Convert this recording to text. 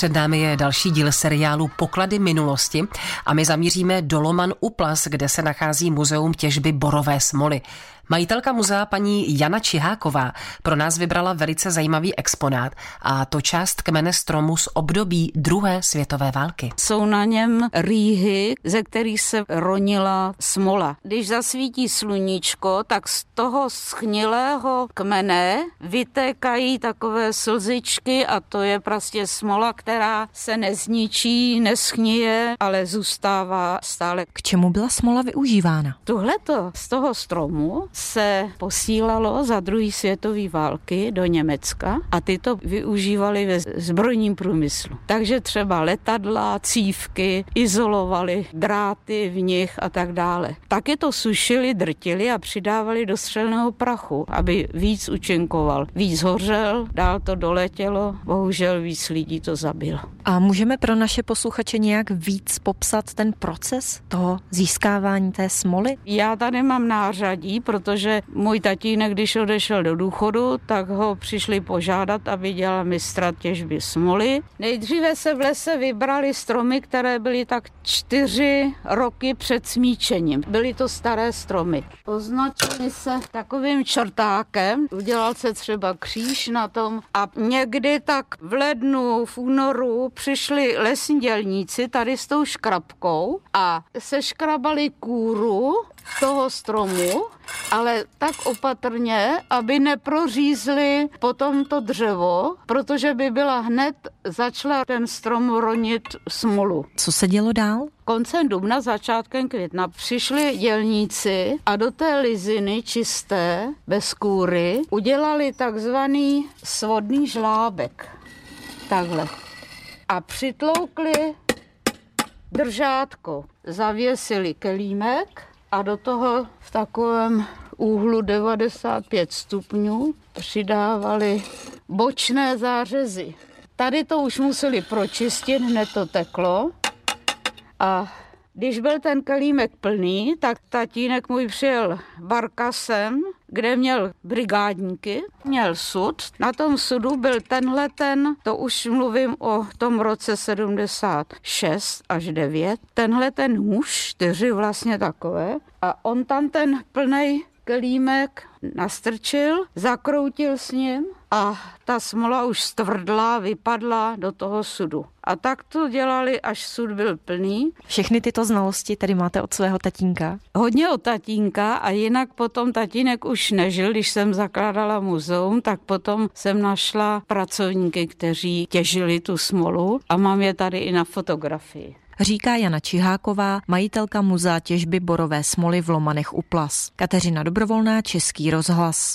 Před námi je další díl seriálu Poklady minulosti a my zamíříme do Loman Uplas, kde se nachází muzeum těžby borové smoly. Majitelka muzea paní Jana Čiháková pro nás vybrala velice zajímavý exponát a to část kmene stromu z období druhé světové války. Jsou na něm rýhy, ze kterých se ronila smola. Když zasvítí sluníčko, tak z toho schnilého kmene vytékají takové slzičky a to je prostě smola, která se nezničí, neschníje, ale zůstává stále. K čemu byla smola využívána? Tuhleto z toho stromu se posílalo za druhé světové války do Německa a ty to využívali ve zbrojním průmyslu. Takže třeba letadla, cívky, izolovali dráty v nich a tak dále. Taky to sušili, drtili a přidávali do střelného prachu, aby víc učinkoval. Víc hořel, dál to doletělo, bohužel víc lidí to zabilo. A můžeme pro naše posluchače nějak víc popsat ten proces toho získávání té smoly? Já tady mám nářadí, protože můj tatínek, když odešel do důchodu, tak ho přišli požádat, aby dělal mistra těžby smoly. Nejdříve se v lese vybrali stromy, které byly tak čtyři roky před smíčením. Byly to staré stromy. Označili se takovým čertákem, udělal se třeba kříž na tom a někdy tak v lednu, v únoru přišli lesní dělníci tady s tou škrabkou a seškrabali kůru toho stromu, ale tak opatrně, aby neprořízli potom to dřevo, protože by byla hned začala ten strom ronit smolu. Co se dělo dál? Koncem dubna, začátkem května přišli dělníci a do té liziny čisté, bez kůry, udělali takzvaný svodný žlábek. Takhle. A přitloukli držátko. Zavěsili kelímek a do toho v takovém úhlu 95 stupňů přidávali bočné zářezy. Tady to už museli pročistit, hned to teklo. A když byl ten kelímek plný, tak tatínek můj přijel barkasem, kde měl brigádníky, měl sud. Na tom sudu byl tenhle ten, to už mluvím o tom roce 76 až 9, tenhle ten nůž, čtyři vlastně takové, a on tam ten plný kelímek nastrčil, zakroutil s ním a ta smola už stvrdla, vypadla do toho sudu. A tak to dělali, až sud byl plný. Všechny tyto znalosti tedy máte od svého tatínka? Hodně od tatínka a jinak potom tatínek už nežil, když jsem zakládala muzeum, tak potom jsem našla pracovníky, kteří těžili tu smolu a mám je tady i na fotografii říká Jana Čiháková, majitelka muzea těžby borové smoly v Lomanech u Plas. Kateřina Dobrovolná, Český rozhlas.